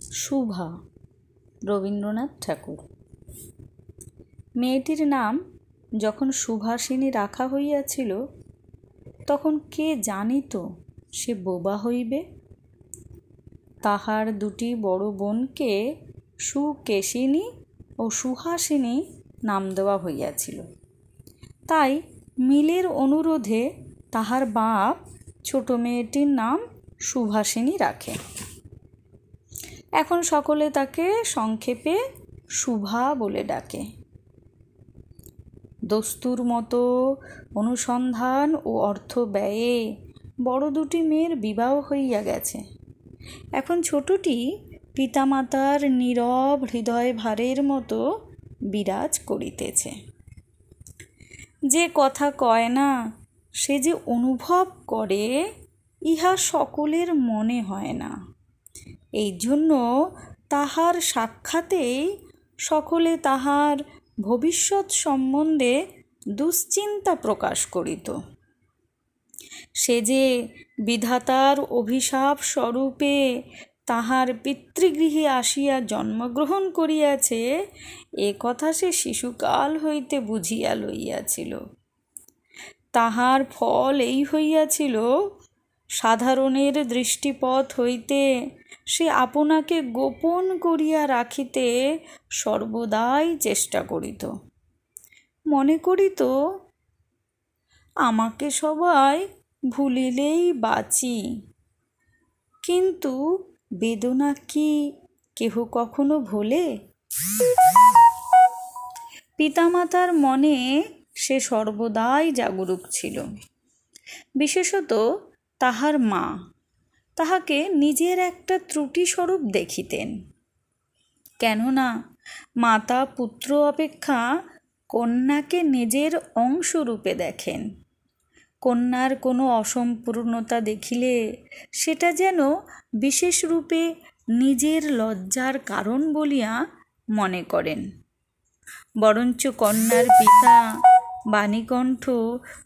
শুভা, রবীন্দ্রনাথ ঠাকুর। মেয়েটির নাম যখন সুভাষিনী রাখা হইয়াছিল, তখন কে জানিত সে বোবা হইবে? তাহার দুটি বড় বোনকে সুকেশিনী ও সুহাসিনী নাম দেওয়া হইয়াছিল। তাই মিলের অনুরোধে তাহার বাপ ছোট মেয়েটির নাম সুভাষিনী রাখে এখন সকলে তাকে সংক্ষেপে শুভা বলে ডাকে। দস্তুর মতো অনুসন্ধান ও অর্থ ব্যয়ে বড় দুটি মেয়ের বিবাহ হইয়া গেছে। এখন ছোটটি পিতামাতার নীরব হৃদয় ভারের মতো বিরাজ করিতেছে। যে কথা কয় না, সে যে অনুভব করে, ইহা সকলের মনে হয় না। এই জন্য তাহার সাক্ষাতেই সকলে তাহার ভবিষ্যৎ সম্বন্ধে দুশ্চিন্তা প্রকাশ করিত। সে যে বিধাতার অভিশাপ স্বরূপে তাহার পিতৃগৃহে আসিয়া জন্মগ্রহণ করিয়াছে, এ কথা সে শিশুকাল হইতে বুঝিয়া লইয়াছিল। তাহার ফল এই হইয়াছিল, সাধারণের দৃষ্টিপথ হইতে সে আপনাকে গোপন করিয়া রাখিতে সর্বদাই চেষ্টা করিত। মনে করিত, আমাকে সবাই ভুলিলেই বাঁচি। কিন্তু বেদনা কি কেহ কখনো ভোলে? পিতামাতার মনে সে সর্বদাই জাগরুক ছিল। বিশেষত তাহার মা। তাহাকে নিজের একটা ত্রুটিস্বরূপ দেখিতেন। কেননা মাতা পুত্র অপেক্ষা কন্যাকে নিজের অংশরূপে দেখেন। কন্যার কোনো অসম্পূর্ণতা দেখিলে সেটা যেন বিশেষ রূপে নিজের লজ্জার কারণ বলিয়া মনে করেন। বরঞ্চ কন্যার পিতা বাণীকণ্ঠ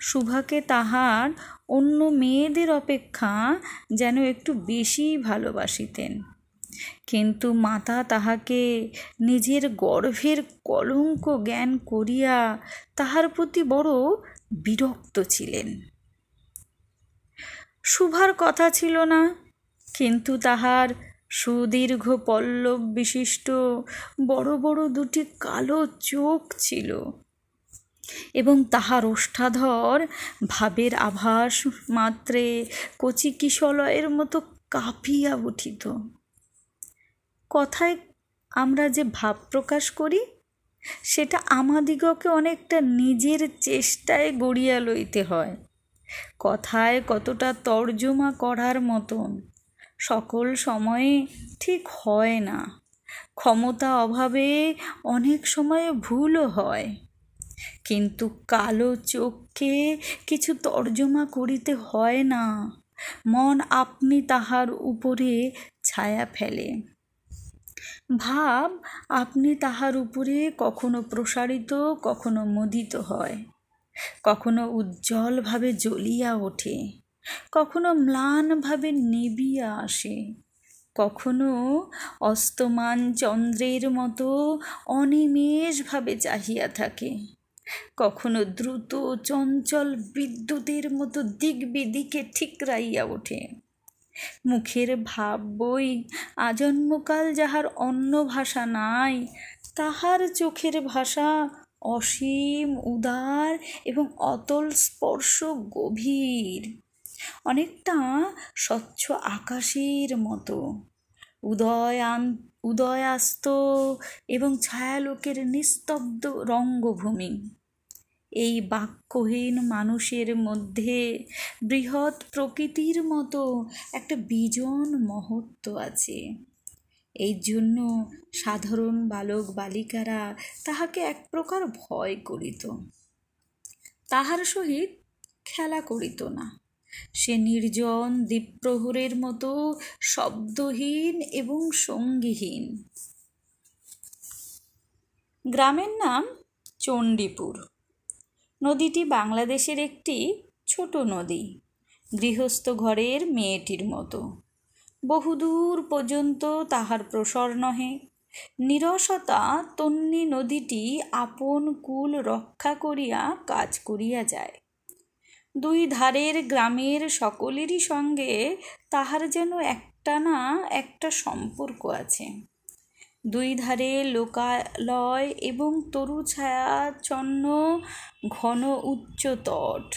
শুভাকে তাহার অন্য মেয়েদের অপেক্ষা যেন একটু বেশি ভালোবাসিতেন। কিন্তু মাতা তাহাকে নিজের গর্ভের কলঙ্ক জ্ঞান করিয়া তাহার প্রতি বড় বিরক্ত ছিলেন। শুভার কথা ছিল না, কিন্তু তাহার সুদীর্ঘ পল্লব বিশিষ্ট বড় বড় দুটি কালো চোখ ছিল। এবং তাহার ওষ্ঠাধর ভাবের আভাস মাত্রে কচি কিশলয়ের মতো কাঁপিয়া উঠিত। কথায় আমরা যে ভাব প্রকাশ করি, সেটা আমাদিগকে অনেকটা নিজের চেষ্টায় গড়িয়া লইতে হয়। কথায় কতটা তর্জমা করার মতন, সকল সময়ে ঠিক হয় না। ক্ষমতা অভাবে অনেক সময়ে ভুলও হয়। কিন্তু কালো চোখকে কিছু তর্জমা করিতে হয় না। মন আপনি তাহার উপরে ছায়া ফেলে। ভাব আপনি তাহার উপরে কখনো প্রসারিত, কখনো মুদিত হয়। কখনো উজ্জ্বলভাবে জ্বলিয়া ওঠে। কখনো ম্লানভাবে নিবিয়া আসে। কখনো অস্তমান চন্দ্রের মতো অনিমেষভাবে চাহিয়া থাকে। কখনো দ্রুত চঞ্চল বিদ্যুতের মতো দিক বিদিকে ঠিকরাইয়া ওঠে। মুখের ভাব বই, আজন্মকাল যাহার অন্য ভাষা নাই, তাহার চোখের ভাষা অসীম উদার এবং অতল স্পর্শ গভীর। অনেকটা স্বচ্ছ আকাশের মতো। উদয়ান, উদয়াস্ত এবং ছায়ালোকের নিস্তব্ধ রঙ্গভূমি। এই বাক্যহীন মানুষের মধ্যে বৃহৎ প্রকৃতির মতো একটা বিজন মহত্ব আছে। এই জন্য সাধারণ বালক বালিকারা তাহাকে এক প্রকার ভয় করিত। তাহার সহিত খেলা করিত না। সে নির্জন দ্বীপ্রহরের মতো শব্দহীন এবং সঙ্গীহীন। গ্রামের নাম চণ্ডীপুর। নদীটি বাংলাদেশের একটি ছোট নদী। গৃহস্থ ঘরের মেয়েটির মতো। বহুদূর পর্যন্ত তাহার প্রসর নহে। নিরসতা তন্নি নদীটি আপন কুল রক্ষা করিয়া কাজ করিয়া যায়। দুই ধারের গ্রামের সকলেরই সঙ্গে তাহার যেন একটা না একটা সম্পর্ক আছে। দুই ধারে লোকালয় এবং তরু ছায়াচ্ছন্ন ঘন উচ্চ তট।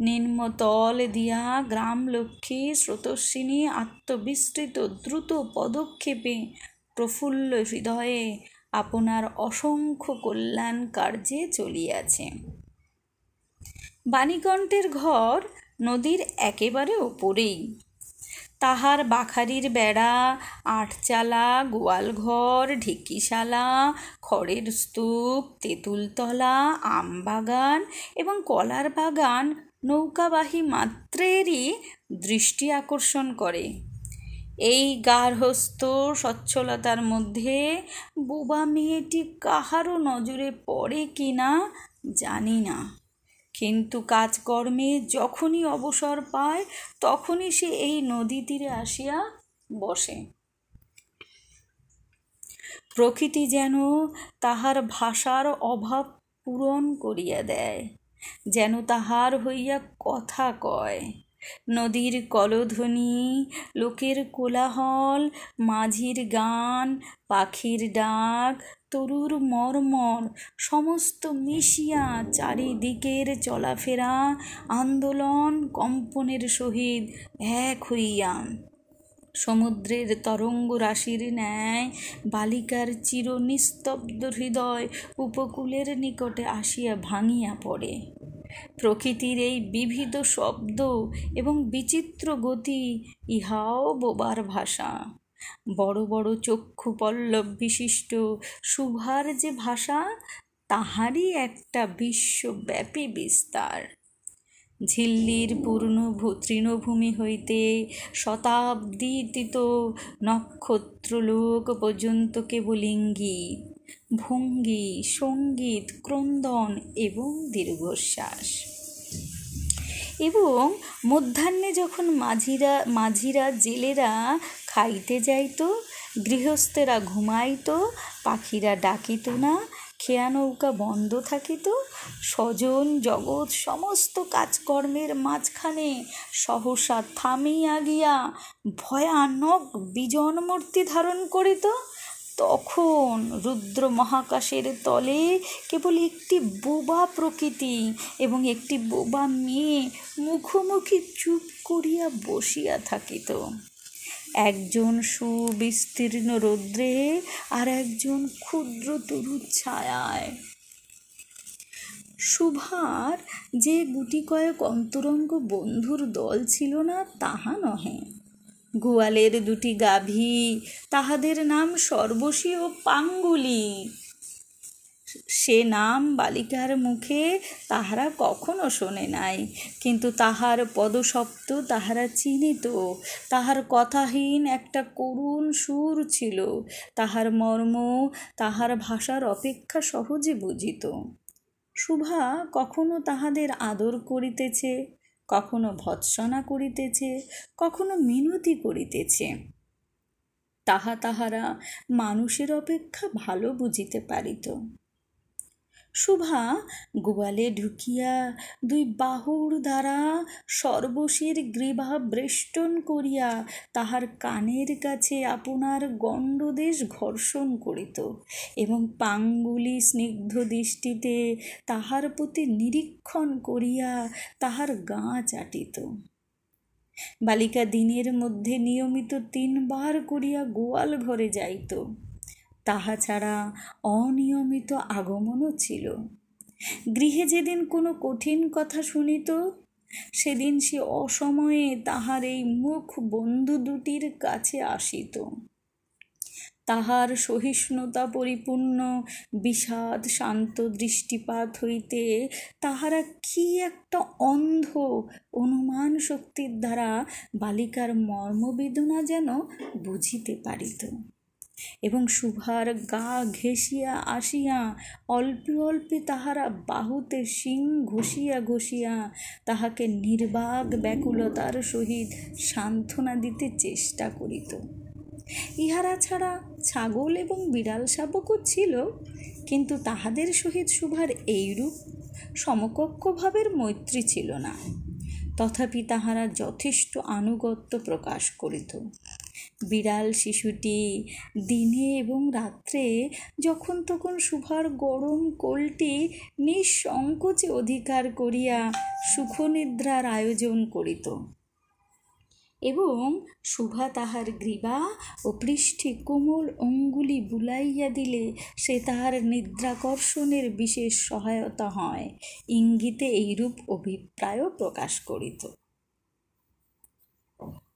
নিম্নতল দিয়া গ্রামলক্ষ্মী স্রোতস্বিনী আত্মবিস্তৃত দ্রুত পদক্ষেপে প্রফুল্ল হৃদয়ে আপনার অসংখ্য কল্যাণ কার্যে চলিয়াছে। বাণীকণ্ঠের ঘর নদীর একেবারে ওপরেই। তাহার বাখারির বেড়া, আটচালা, গোয়ালঘর, ঢেকিশালা, খড়ের স্তূপ, তেঁতুলতলা আমবাগান এবং কলার বাগান নৌকাবাহী মাত্রেরই দৃষ্টি আকর্ষণ করে। এই গার্হস্থ সচ্ছলতার মধ্যে বোবা মেয়েটি কাহারও নজরে পড়ে কি না জানি না। কিন্তু কাজকর্মে যখনই অবসর পায়, তখনই সে এই নদী তীরে আসিয়া বসে। প্রকৃতি যেন তাহার ভাষার অভাব পূরণ করিয়া দেয়, যেন তাহার হইয়া কথা কয়। নদীর কলধ্বনি, লোকের কোলাহল, মাঝির গান, পাখির ডাক, তরুর মর্মর, সমস্ত মিশিয়া চারিদিকের চলাফেরা, আন্দোলন কম্পনের সহিত এক হইয়া। সমুদ্রের তরঙ্গ রাশির ন্যায় বালিকার চির নিস্তব্ধ হৃদয় উপকূলের নিকটে আসিয়া ভাঙিয়া পড়ে। প্রকৃতির এই বিবিধ শব্দ এবং বিচিত্র গতি, ইহাও বোবার ভাষা। বড় বড় চক্ষু পল্লব বিশিষ্ট শুভার যে ভাষা, তাহারই একটা বিশ্বব্যাপী বিস্তার। ঝিল্লির পূর্ণ তৃণভূমি হইতে শতাব্দীতীত নক্ষত্রলোক পর্যন্ত কেবল ইঙ্গিত ভঙ্গি, সংগীত, ক্রন্দন এবং দীর্ঘশ্বাস। এবং মধ্যাহ্নে যখন মাঝিরা মাঝিরা, জেলেরা খাইতে যাইত, গৃহস্থেরা ঘুমাইত, পাখিরা ডাকিত না, খেয়া নৌকা বন্ধ থাকিত, স্বজন, জগৎ, সমস্ত কাজকর্মের মাঝখানে সহসা থামিয়া গিয়া ভয়ানক বিজন মূর্তি ধারণ করিত তখন রুদ্র মহাকাশের তলে কেবল একটি বোবা প্রকৃতি এবং একটি বোবা মেয়ে মুখোমুখি চুপ করিয়া বসিয়া থাকিত। একজন সুবিস্তীর্ণ রৌদ্রে আর একজন ক্ষুদ্র তরু ছায়ায়। সুভার যে গুটি কয়েক অন্তরঙ্গ বন্ধুর দল ছিল না, তাহা নহে। গোয়ালের দুটি গাভী, তাহাদের নাম সর্বশী ও পাঙ্গুলি। সে নাম বালিকার মুখে তাহারা কখনো শোনে নাই, কিন্তু তাহার পদশব্দ তাহারা চিনিত। তাহার কথাহীন একটা করুণ সুর ছিল, তাহার মর্ম, তাহার ভাষার অপেক্ষা সহজে বুঝিত। শুভা কখনো তাহাদের আদর করিতেছে? কখনো ভৎসনা করিতেছে কখনো মিনতি করিতেছে। তাহা তাহারা মানুষের অপেক্ষা ভালো বুঝিতে পারিত। শুভা, গোয়ালে ঢুকিয়া দুই বাহুর দ্বারা সর্বশীর গ্রীবা বেষ্টন করিয়া তাহার কানের কাছে আপনার গণ্ডদেশ ঘর্ষণ করিত এবং পাঙ্গুলি স্নিগ্ধ দৃষ্টিতে তাহার প্রতি নিরীক্ষণ করিয়া তাহার গা চাটিত। বালিকা দিনের মধ্যে নিয়মিত তিনবার করিয়া গোয়াল ঘরে যাইত। তাহা ছাড়া অনিয়মিত আগমনও ছিল। গৃহে যেদিন কোনো কঠিন কথা শুনিত, সেদিন সে অসময়ে তাহার এই মুখ বন্ধু দুটির কাছে আসিত। তাহার সহিষ্ণুতা পরিপূর্ণ, বিষাদ, শান্ত দৃষ্টিপাত হইতে তাহারা কি একটা অন্ধ অনুমান শক্তির দ্বারা বালিকার মর্মবেদনা যেন বুঝিতে পারিত। এবং শুভার গা ঘেঁষিয়া আসিয়া অল্পে অল্পে তাহারা বাহুতে শিং ঘষিয়া ঘষিয়া তাহাকে নির্বাক ব্যাকুলতার সহিত সান্ত্বনা দিতে চেষ্টা করিত। ইহারা ছাড়া ছাগল এবং বিড়াল শাবকও ছিল, কিন্তু তাহাদের সহিত শুভার এইরূপ সমকক্ষ ভাবের মৈত্রী ছিল না। তথাপি তাহারা যথেষ্ট আনুগত্য প্রকাশ করিত। বিড়াল শিশুটি দিনে এবং রাত্রে যখন তখন শুভার গরম কোলটি নিঃসংকোচে অধিকার করিয়া সুখনিদ্রার আয়োজন করিত। এবং শুভা তাহার গ্রীবা ও পৃষ্ঠে কোমল অঙ্গুলি বুলাইয়া দিলে সে তাহার নিদ্রাকর্ষণের বিশেষ সহায়তা হয়। ইঙ্গিতে এইরূপ অভিপ্রায়ও প্রকাশ করিত।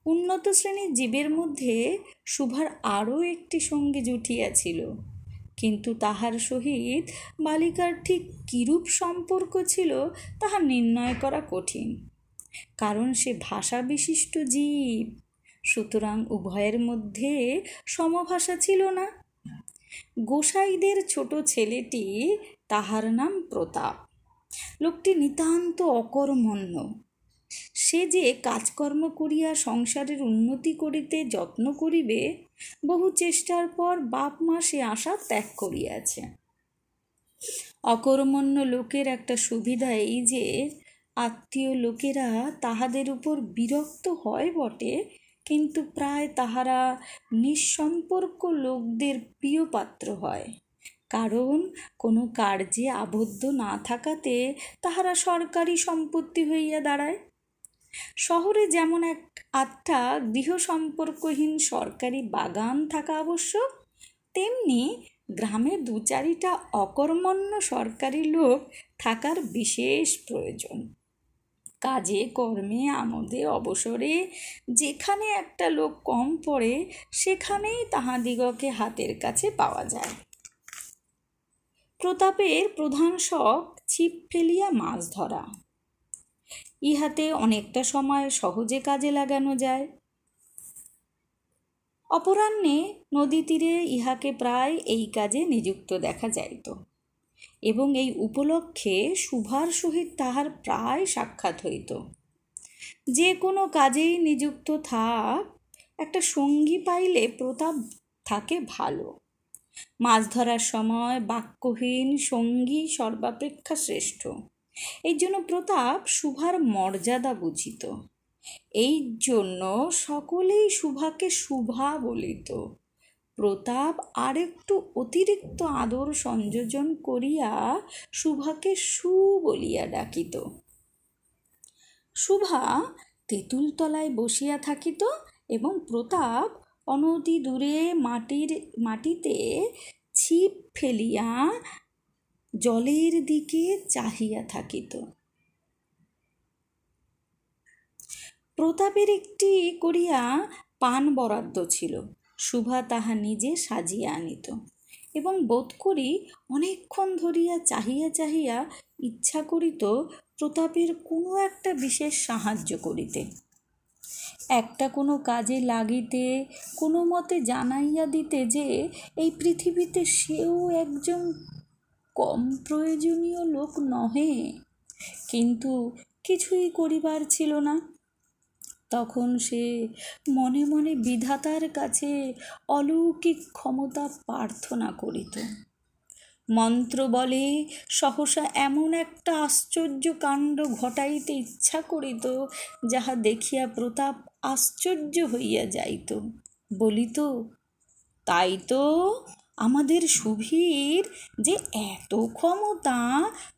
উন্নত শ্রেণির জীবের মধ্যে শুভার আরও একটি সঙ্গে জুটিয়াছিল কিন্তু তাহার সহিত বালিকার ঠিক কিরূপ সম্পর্ক ছিল তাহা নির্ণয় করা কঠিন। কারণ সে ভাষা বিশিষ্ট জীব। সুতরাং উভয়ের মধ্যে সমভাষা ছিল না। গোসাইদের ছোট ছেলেটি তাহার নাম প্রতাপ। লোকটি নিতান্ত অকর্মণ্য। সে যে কাজকর্ম করিয়া সংসারের উন্নতি করিতে যত্ন করিবে, বহু চেষ্টার পর বাপ মা সে আশা ত্যাগ করিয়াছে। অকর্মণ্য লোকের একটা সুবিধা এই যে, আত্মীয় লোকেরা তাহাদের উপর বিরক্ত হয় বটে, কিন্তু প্রায় তাহারা নিঃসম্পর্ক লোকদের প্রিয় পাত্র হয়। কারণ কোনো কার্যে আবদ্ধ না থাকাতে তাহারা সরকারি সম্পত্তি হইয়া দাঁড়ায়। শহরে যেমন এক আটটা গৃহ সম্পর্কহীন সরকারি বাগান থাকা আবশ্যক তেমনি গ্রামে দু চারিটা অকর্মণ্য সরকারি লোক থাকার বিশেষ প্রয়োজন। কাজে, কর্মে, আমোদে, অবসরে যেখানে একটা লোক কম পড়ে, সেখানেই তাহাদিগকে হাতের কাছে পাওয়া যায়। প্রতাপের প্রধান শখ ছিপ ফেলিয়া মাছ ধরা। ইহাতে অনেকটা সময় সহজে কাজে লাগানো যায়। অপরাহ্নে নদী তীরে ইহাকে প্রায় এই কাজে নিযুক্ত দেখা যাইত এবং এই উপলক্ষে শুভার সহিত তাহার প্রায় সাক্ষাৎ হইত। যে কোনো কাজেই নিযুক্ত থাক, একটা সঙ্গী পাইলে প্রতাপ থাকে ভালো। মাছ ধরার সময় বাক্যহীন সঙ্গী সর্বাপেক্ষা শ্রেষ্ঠ। এই জন্য প্রতাপ শুভার মর্যাদা বুঝিত। এই জন্য সকলেই শুভাকে শুভা বলিত। প্রতাপ আরেকটু অতিরিক্ত আদর সংযোজন করিয়া শুভাকে সু বলিয়া ডাকিত। শুভা তেঁতুল তলায় বসিয়া থাকিত এবং প্রতাপ অনতি দূরে মাটির, মাটিতে ছিপ ফেলিয়া জলের দিকে চাহিয়া থাকিত। প্রতাপের একটি করিয়া পান বরাদ্দ ছিল। শুভা তাহা নিজে সাজিয়া আনিত এবং বোধ করি অনেকক্ষণ ধরিয়া চাহিয়া চাহিয়া ইচ্ছা করিত প্রতাপের কোনো একটা বিশেষ সাহায্য করিতে। একটা কোনো কাজে লাগিতে, কোনো মতে জানাইয়া দিতে যে এই পৃথিবীতে সেও একজন কম প্রয়োজনীয় লোক নহে। কিন্তু কিছুই করিবার ছিল না। তখন সে মনে মনে বিধাতার কাছে অলৌকিক ক্ষমতা প্রার্থনা করিত। মন্ত্র বলে সহসা এমন একটা আশ্চর্য কাণ্ড ঘটাইতে ইচ্ছা করিত, যাহা দেখিয়া প্রতাপ আশ্চর্য হইয়া যাইত। বলিত, তাই তো আমাদের সুভীর যে এত ক্ষমতা,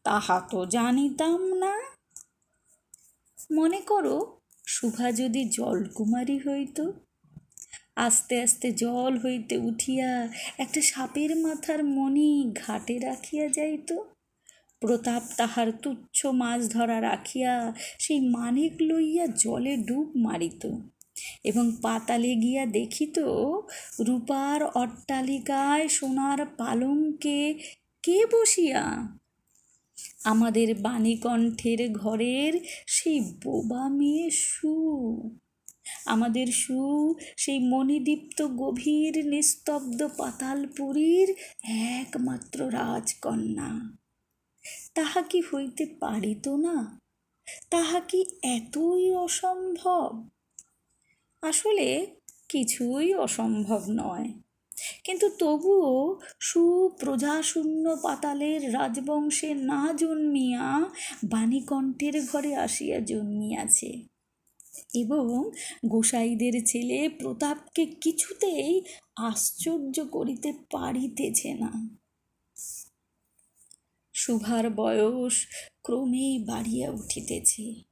তাহা তো জানিতাম না। মনে করো শুভা যদি জলকুমারী হইত, আস্তে আস্তে জল হইতে উঠিয়া একটা সাপের মাথার মণি ঘাটে রাখিয়া যাইত, প্রতাপ তাহার তুচ্ছ মাছ ধরা রাখিয়া সেই মানিক লইয়া জলে ডুব মারিত। এবং পাতালে গিয়া দেখিত রূপার অট্টালিকায় সোনার পালঙ্কে কে বসিয়া? আমাদের বাণীকণ্ঠের ঘরের সেই বোবা মেয়ে সু। আমাদের সু, সেই মণিদীপ্ত গভীর নিস্তব্ধ পাতালপুরীর একমাত্র রাজকন্যা। তাহা কি হইতে পারিত না? তাহা কি এতই অসম্ভব? আসলে কিছুই অসম্ভব নয়। কিন্তু তবুও সুপ্রজাশূন্য পাতালের রাজবংশে না জন্মিয়া বাণীকণ্ঠের ঘরে আসিয়া জন্মিয়াছে এবং গোসাইদের ছেলে প্রতাপকে কিছুতেই আশ্চর্য করিতে পারিতেছে না। শুভার বয়স ক্রমেই বাড়িয়া উঠিতেছে।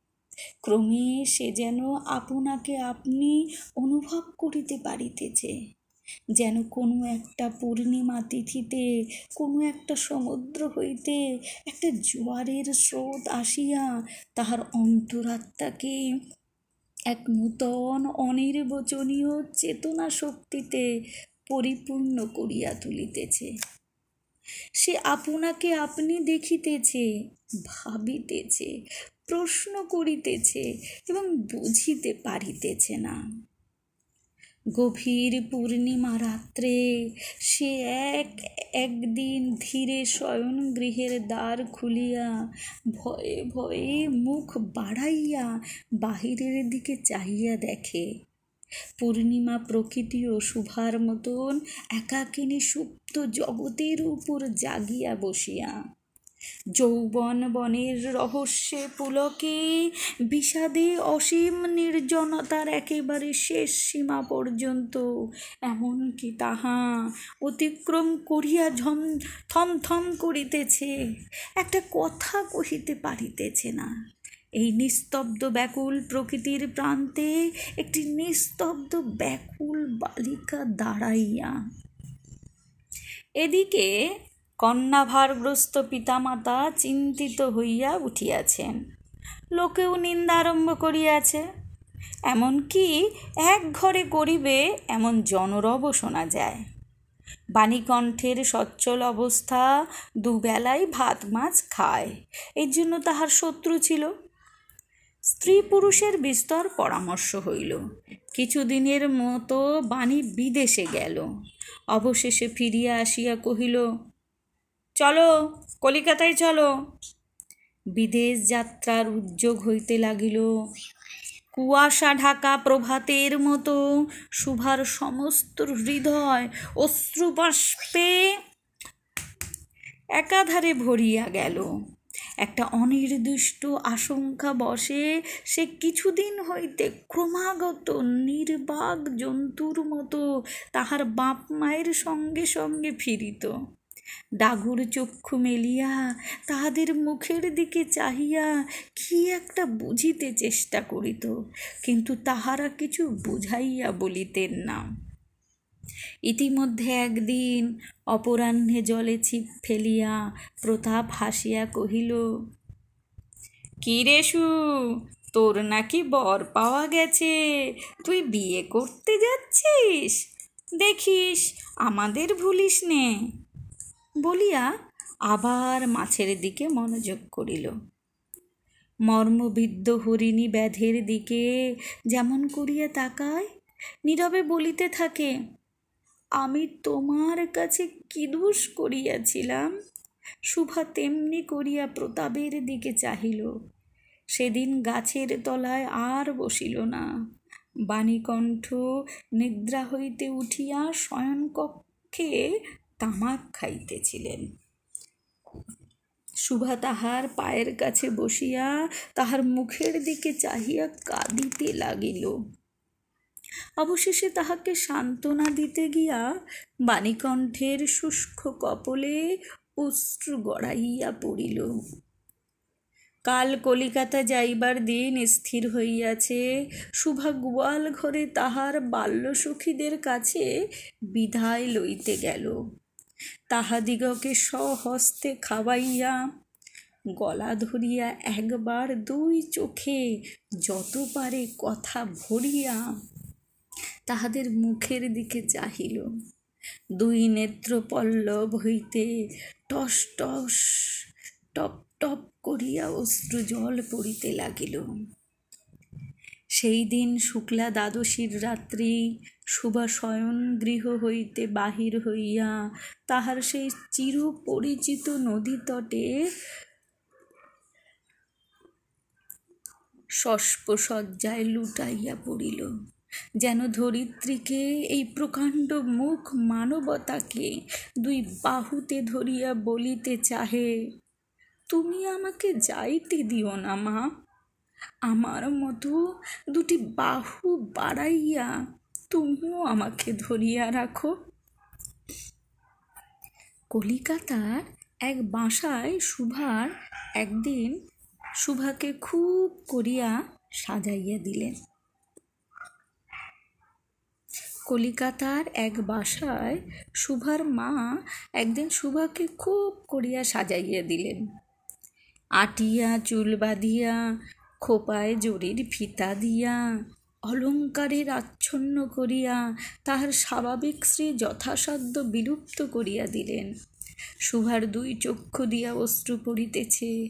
ক্রমে সে যেন আপনাকে আপনি অনুভব করিতে পারিতেছে। যেন কোনো একটা পূর্ণিমা তিথিতে, কোনো একটা সমুদ্র হইতে একটা জোয়ারের স্রোত আসিয়া তাহার অন্তরাত্মাকে এক নূতন অনির্বচনীয় চেতনা শক্তিতে পরিপূর্ণ করিয়া তুলিতেছে। সে আপনাকে আপনি দেখিতেছে, ভাবিতেছে প্রশ্ন করিতেছে এবং বুঝিতে পারিতেছে না। গভীর পূর্ণিমা রাত্রে সে এক, একদিন ধীরে শয়ন গৃহের দ্বার খুলিয়া ভয়ে ভয়ে মুখ বাড়াইয়া বাহিরের দিকে চাহিয়া দেখে। পূর্ণিমা প্রকৃতি ও শুভার মতন একাকিনী সুপ্ত জগতের উপর জাগিয়া বসিয়া যৌবন বনের রহস্যে পুলকে, বিষাদে অসীম নির্জনতার একেবারে শেষ সীমা পর্যন্ত। এমনকি তাহা অতিক্রম করিয়া ঝম থমথম করিতেছে? একটা কথা কহিতে পারিতেছে না। এই নিস্তব্ধ ব্যাকুল প্রকৃতির প্রান্তে একটি নিস্তব্ধ ব্যাকুল বালিকা দাঁড়াইয়া। এদিকে কন্যাভারগ্রস্ত পিতামাতা চিন্তিত হইয়া উঠিয়াছেন। লোকেও নিন্দা আরম্ভ করিয়াছে। এমনকি এক ঘরে করিবে এমন জনরবও শোনা যায়। বাণীকণ্ঠের সচ্ছল অবস্থা দুবেলায় ভাত মাছ খায়, এর জন্য তাহার শত্রু ছিল। স্ত্রী পুরুষের বিস্তর পরামর্শ হইল। কিছুদিনের মতো বাণী বিদেশে গেল। অবশেষে ফিরিয়া আসিয়া কহিল চলো, কলিকাতায় চলো। বিদেশ যাত্রার উদ্যোগ হইতে লাগিল। কুয়াশা ঢাকা প্রভাতের মতো শুভার সমস্ত হৃদয় অশ্রুবাষ্পে একাধারে ভরিয়া গেল। একটা অনির্দিষ্ট আশঙ্কা বসে, সে কিছুদিন হইতে ক্রমাগত নির্বাক জন্তুর মতো তাহার বাপ মায়ের সঙ্গে সঙ্গে ফিরিত। ডাগুর চক্ষু মেলিয়া, তাহাদের মুখের দিকে চাহিয়া কি একটা বুঝিতে চেষ্টা করিত, কিন্তু তাহারা কিছু বুঝাইয়া বলিতেন না। ইতিমধ্যে একদিন অপরাহ্নে জলে ছিপ ফেলিয়া প্রতাপ হাসিয়া কহিল, কি রেশু তোর নাকি বর পাওয়া গেছে, তুই বিয়ে করতে যাচ্ছিস? দেখিস, আমাদের ভুলিস নে। বলিয়া আবার মাছের দিকে মনোযোগ করিল। মর্মবিদ্ধ হরিণী ব্যাধের দিকে যেমন করিয়া তাকায়, নীরবে বলিতে থাকে, আমি তোমার কাছে কি দোষ করিয়াছিলাম? শুভা তেমনি করিয়া প্রতাপের দিকে চাহিল। সেদিন গাছের তলায় আর বসিল না। বাণীকণ্ঠ নিদ্রা হইতে উঠিয়া শয়নকক্ষে তামাক খাইতেছিলেন। শুভা তাহার পায়ের কাছে বসিয়া তাহার মুখের দিকে চাহিয়া কাঁদিতে লাগিল। অবশেষে তাহাকে সান্ত্বনা দিতে গিয়া বাণীকণ্ঠের শুষ্ক কপলে অশ্রু গড়াইয়া পড়িল। কাল কলিকাতা যাইবার দিন স্থির হইয়াছে। শুভা গোয়াল ঘরে তাহার বাল্যসখীদের কাছে বিদায় লইতে গেল। তাহাদিগকে স্বহস্তে খাওয়াইয়া গলা ধরিয়া একবার দুই চোখে যত পারে কথা ভরিয়া তাহাদের মুখের দিকে চাহিল। দুই নেত্র পল্লব হইতে টস টস টপ টপ করিয়া অশ্রু জল পড়িতে লাগিল। সেই দিন শুক্লা দ্বাদশীর রাত্রি শুভা শয়ন গৃহ হইতে বাহির হইয়া তাহার সেই চিরপরিচিত নদী তটে সস্পসজ্জায় লুটাইয়া পড়িল। যেন ধরিত্রীকে এই প্রকাণ্ড মুখ মানবতাকে দুই বাহুতে ধরিয়া বলিতে চাহে, তুমি আমাকে যাইতে দিও না মা। আমার মতো দুটি বাহু বাড়াইয়া তুমিও আমাকে ধরিয়া রাখো। কলিকাতার এক বাসায় সুভার একদিন সুভাকে খুব করিয়া সাজাইয়া দিলেন। কলিকাতার এক বাসায় সুভার মা একদিন সুভাকে খুব করিয়া সাজাইয়া দিলেন। আটিয়া, চুল বাঁধিয়া খোপায় জরির ফিতা দিয়া, অলঙ্কারের আচ্ছন্ন করিয়া তাহার স্বাভাবিক শ্রী যথাসাধ্য বিলুপ্ত করিয়া দিলেন। সুভার দুই চক্ষু দিয়া অশ্রু পড়িতেছে।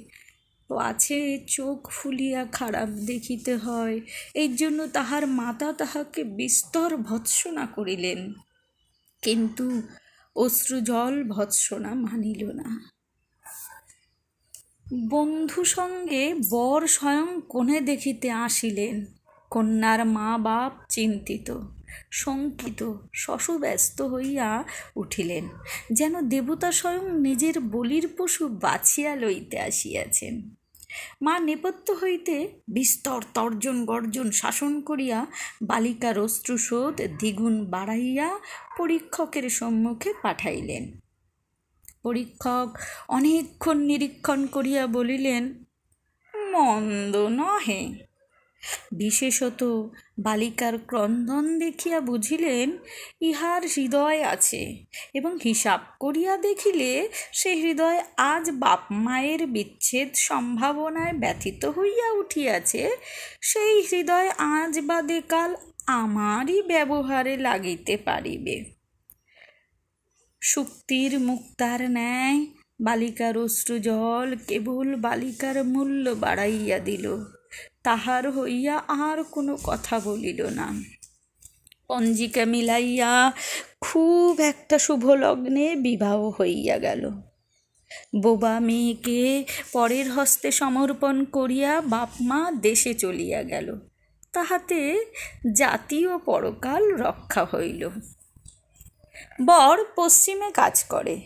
পাছে চোখ ফুলিয়া খারাপ দেখিতে হয় এই জন্য তাহার মাতা তাহাকে বিস্তর ভৎসনা করিলেন। কিন্তু অশ্রুজল ভৎসনা মানিল না। বন্ধু সঙ্গে বর স্বয়ং কোণে দেখিতে আসিলেন। কন্যার মা বাপ চিন্তিত, শঙ্কিত, শশব্যস্ত হইয়া উঠিলেন। যেন দেবতা স্বয়ং নিজের বলির পশু বাছিয়া লইতে আসিয়াছেন। মা নেপথ্য হইতে বিস্তর তর্জন গর্জন শাসন করিয়া বালিকার অশ্রুশোধ দ্বিগুণ বাড়াইয়া পরীক্ষকের সম্মুখে পাঠাইলেন। পরীক্ষক অনেকক্ষণ নিরীক্ষণ করিয়া বলিলেন, মন্দ নহে। বিশেষত বালিকার ক্রন্দন দেখিয়া বুঝিলেন, ইহার হৃদয় আছে এবং হিসাব করিয়া দেখিলে সে হৃদয় আজ বাপ মায়ের বিচ্ছেদ সম্ভাবনায় ব্যথিত হইয়া উঠিয়াছে। সেই হৃদয় আজ বাদে কাল আমারই ব্যবহারে লাগিতে পারিবে। শুক্তির মুক্তার ন্যায় বালিকার অশ্রুজল কেবল বালিকার মূল্য বাড়াইয়া দিল। তাহার হইয়া আর কোনো কথা বলিল না। পঞ্জিকা মিলাইয়া খুব একটা শুভ লগ্নে বিবাহ হইয়া গেল। বোবা মেয়েকে পরের হস্তে সমর্পণ করিয়া বাপ মা দেশে চলিয়া গেল। তাহাতে জাতীয় পরকাল রক্ষা হইল। বর পশ্চিমে কাজ করে।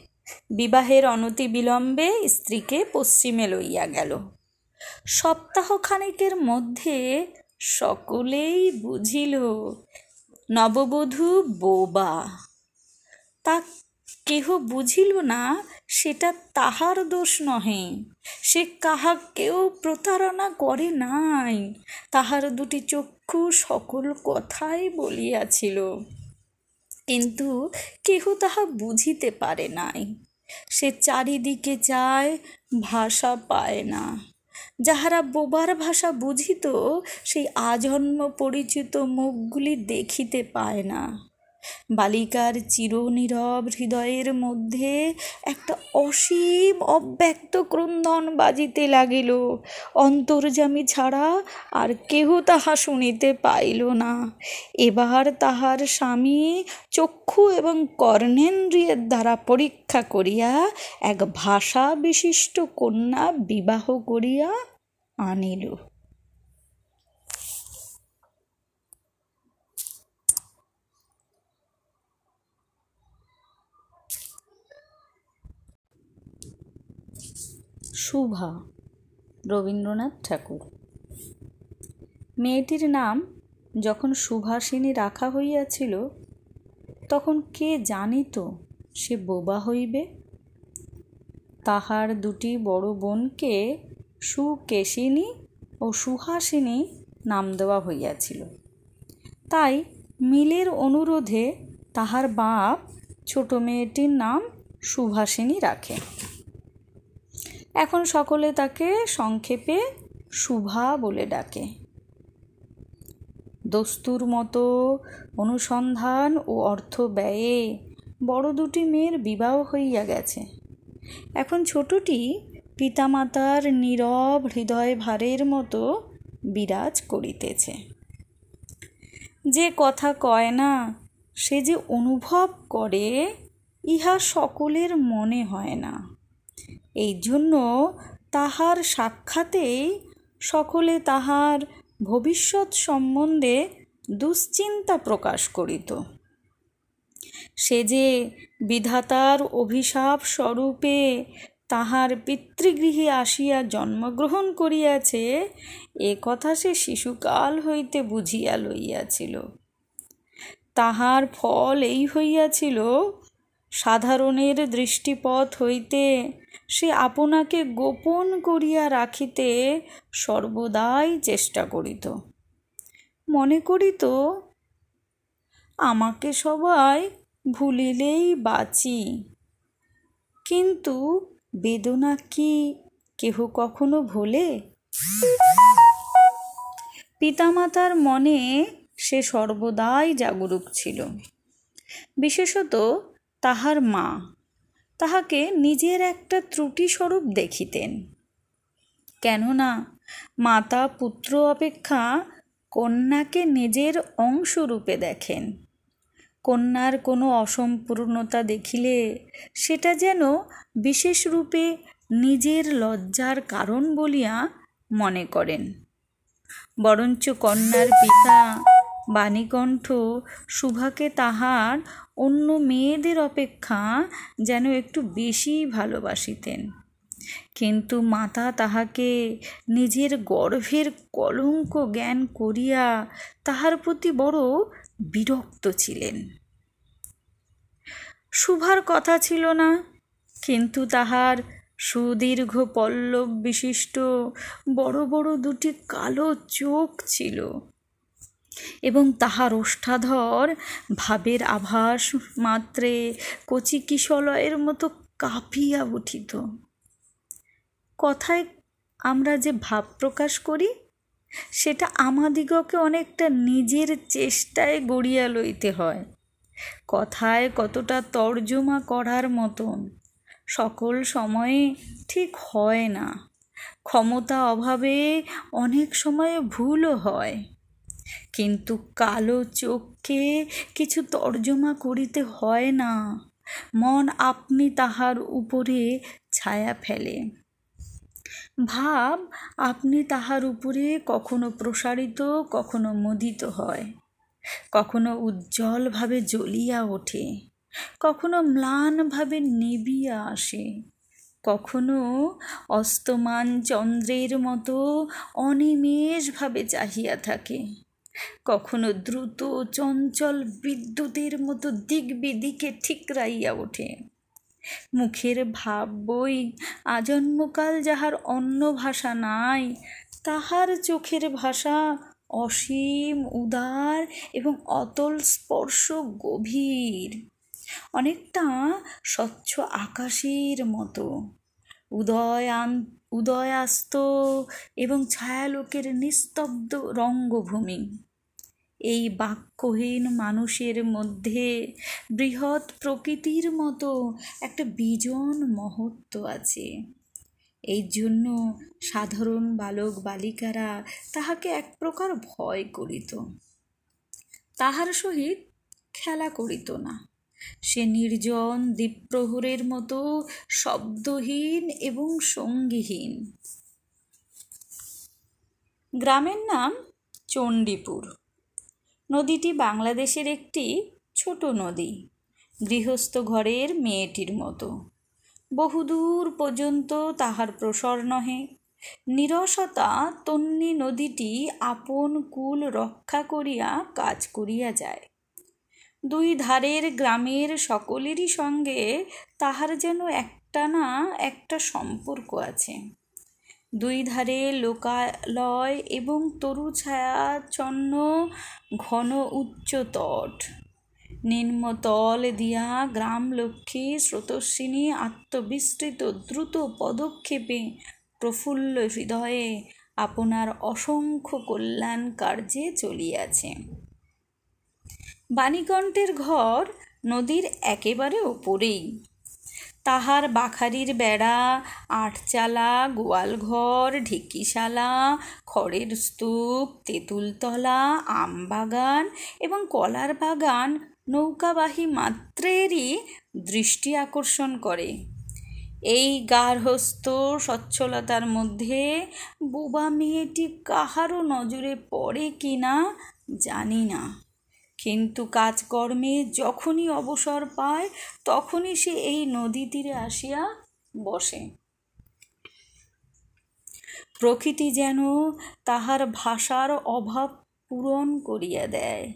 বিবাহের অনতি বিলম্বে স্ত্রীকে পশ্চিমে লইয়া গেল। সপ্তাহখানেকের মধ্যে সকলেই বুঝিল, নববধূ বোবা। তা কেহ বুঝিল না, সেটা তাহার দোষ নহে। সে কাহাকেও প্রতারণা করে নাই। তাহার দুটি চক্ষু সকল কথাই বলিয়াছিল। কিন্তু কেহ তাহা বুঝিতে পারে নাই। সে চারিদিকে চায় ভাষা পায় না। যাহারা বোবার ভাষা বুঝিত, সেই আজন্ম পরিচিত মুখগুলি দেখিতে পায় না। বালিকার চিরনীরব হৃদয়ের মধ্যে একটা অসীম অব্যক্ত ক্রন্দন বাজিতে লাগিল। অন্তর্জামী ছাড়া আর কেহ তাহা শুনিতে পাইল না। এবার তাহার স্বামী চক্ষু এবং কর্ণেন্দ্রিয়ের দ্বারা পরীক্ষা করিয়া এক ভাষা বিশিষ্ট কন্যা বিবাহ করিয়া আনিল। শুভা, রবীন্দ্রনাথ ঠাকুর। মেয়েটির নাম যখন সুভাষিনী রাখা হইয়াছিল, তখন কে জানিত সে বোবা হইবে? তাহার দুটি বড় বোনকে সুকেশিনী ও সুহাসিনী নাম দেওয়া হইয়াছিল। তাই মিলের অনুরোধে তাহার বাপ ছোট মেয়েটির নাম সুভাষিনী রাখে এখন সকলে তাকে সংক্ষেপে শুভা বলে ডাকে। দস্তুর মতো অনুসন্ধান ও অর্থ ব্যয়ে বড় দুটি মেয়ের বিবাহ হইয়া গেছে। এখন ছোটটি পিতামাতার নীরব হৃদয় ভারের মতো বিরাজ করিতেছে। যে কথা কয় না, সে যে অনুভব করে, ইহা সকলের মনে হয় না। এই জন্য তাহার সাক্ষাতেই সকলে তাহার ভবিষ্যৎ সম্বন্ধে দুশ্চিন্তা প্রকাশ করিত। সে যে বিধাতার অভিশাপ স্বরূপে তাহার পিতৃগৃহে আসিয়া জন্মগ্রহণ করিয়াছে, এ কথা সে শিশুকাল হইতে বুঝিয়া লইয়াছিল। তাহার ফল এই হইয়াছিল, সাধারণের দৃষ্টিপথ হইতে সে আপনাকে গোপন করিয়া রাখিতে সর্বদাই চেষ্টা করিত। মনে করিত, আমাকে সবাই ভুলিলেই বাঁচি। কিন্তু বেদনা কি কেহ কখনো ভোলে? পিতামাতার মনে সে সর্বদাই জাগরুক ছিল। বিশেষত তাহার মা। তাহাকে নিজের একটা ত্রুটিস্বরূপ দেখিতেন। কেননা মাতা পুত্র অপেক্ষা কন্যাকে নিজের অংশরূপে দেখেন। কন্যার কোনো অসম্পূর্ণতা দেখিলে সেটা যেন বিশেষ রূপে নিজের লজ্জার কারণ বলিয়া মনে করেন। বরঞ্চ কন্যার পিতা বাণীকণ্ঠ সুভাকে তাহার অন্য মেয়েদের অপেক্ষা যেন একটু বেশি ভালোবাসিতেন। কিন্তু মাতা তাহাকে নিজের গর্ভের কলঙ্ক জ্ঞান করিয়া তাহার প্রতি বড় বিরক্ত ছিলেন। শুভার কথা ছিল না, কিন্তু তাহার সুদীর্ঘ পল্লব বিশিষ্ট বড় বড় দুটি কালো চোখ ছিল। এবং তাহার ওষ্ঠাধর ভাবের আভাস মাত্রে কচি কিশলয়ের মতো কাঁপিয়া উঠিত। কথায় আমরা যে ভাব প্রকাশ করি, সেটা আমাদিগকে অনেকটা নিজের চেষ্টায় গড়িয়া লইতে হয়। কথায় কতটা তর্জমা করার মতন, সকল সময়ে ঠিক হয় না। ক্ষমতা অভাবে অনেক সময় ভুলও হয়। কিন্তু কালো চোখকে কিছু তর্জমা করিতে হয় না। মন আপনি তাহার উপরে ছায়া ফেলে। ভাব আপনি তাহার উপরে কখনো প্রসারিত, কখনো মুদিত হয়। কখনো উজ্জ্বলভাবে জ্বলিয়া ওঠে। কখনো ম্লানভাবে নিবিয়া আসে। কখনো অস্তমান চন্দ্রের মতো অনিমেষভাবে চাহিয়া থাকে। কখনো দ্রুত চঞ্চল বিদ্যুতের মতো দিক বিদিকে ঠিকরাইয়া ওঠে। মুখের ভাব বই আজন্মকাল যাহার অন্য ভাষা নাই, তাহার চোখের ভাষা অসীম উদার এবং অতল স্পর্শ গভীর। অনেকটা স্বচ্ছ আকাশের মতো। উদয়ান উদয়াস্ত এবং ছায়ালোকের নিস্তব্ধ রঙ্গভূমি। এই বাক্যহীন মানুষের মধ্যে বৃহৎ প্রকৃতির মতো একটা বিজন মহত্ব আছে। এই জন্য সাধারণ বালক বালিকারা তাহাকে এক প্রকার ভয় করিত। তাহার সহিত খেলা করিত না। সে নির্জন দ্বীপ্রহরের মতো শব্দহীন এবং সঙ্গীহীন। গ্রামের নাম চণ্ডীপুর। নদীটি বাংলাদেশের একটি ছোট নদী। গৃহস্থ ঘরের মেয়েটির মতো। বহুদূর পর্যন্ত তাহার প্রসর নহে। নিরসতা তন্নি নদীটি আপন কুল রক্ষা করিয়া কাজ করিয়া যায়। দুই ধারের গ্রামের সকলেরই সঙ্গে তাহার যেন একটা না একটা সম্পর্ক আছে। দুই ধারে লোকালয় এবং তরু ছায়াচ্ছন্ন ঘন উচ্চ তট। নিম্নতল দিয়া গ্রামলক্ষ্মী স্রোতস্বিনী আত্মবিস্তৃত দ্রুত পদক্ষেপে প্রফুল্ল হৃদয়ে আপনার অসংখ্য কল্যাণ কার্যে চলিয়াছে। বাণীকণ্ঠের ঘর নদীর একেবারে ওপরেই। তাহার বাখারির বেড়া, আটচালা গোয়ালঘর ঢেকিশালা, খড়ের স্তূপ, তেঁতুলতলা আমবাগান এবং কলার বাগান নৌকাবাহী মাত্রেরই দৃষ্টি আকর্ষণ করে। এই গার্হস্থ সচ্ছলতার মধ্যে বোবা মেয়েটি কাহারও নজরে পড়ে কি না জানি না। কিন্তু কাজকর্মে যখনই অবসর পায়, তখনই সে এই নদী তীরে আসিয়া বসে। প্রকৃতি যেন তাহার ভাষার অভাব পূরণ করিয়া দেয়,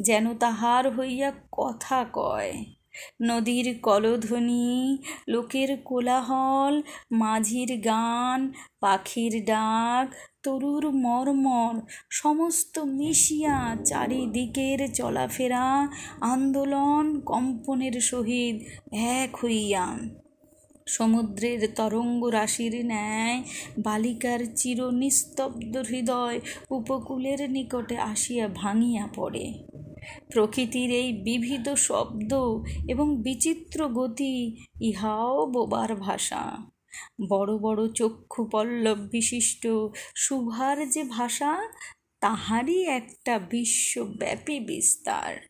যেন তাহার হইয়া কথা কয়। নদীর কলধ্বনি, লোকের কোলাহল, মাঝির গান, পাখির ডাক, তরুর মর্মর, সমস্ত মিশিয়া চারিদিকের চলাফেরা, আন্দোলন কম্পনের সহিত এক হইয়া। সমুদ্রের তরঙ্গ রাশির ন্যায় বালিকার চির নিস্তব্ধ হৃদয় উপকূলের নিকটে আসিয়া ভাঙিয়া পড়ে। প্রকৃতির এই বিবিধ শব্দ এবং বিচিত্র গতি ইহাও বোবার ভাষা। বড় বড় চক্ষু পল্লব বিশিষ্ট শুভার যে ভাষা, তাহারই একটা বিশ্বব্যাপী বিস্তার।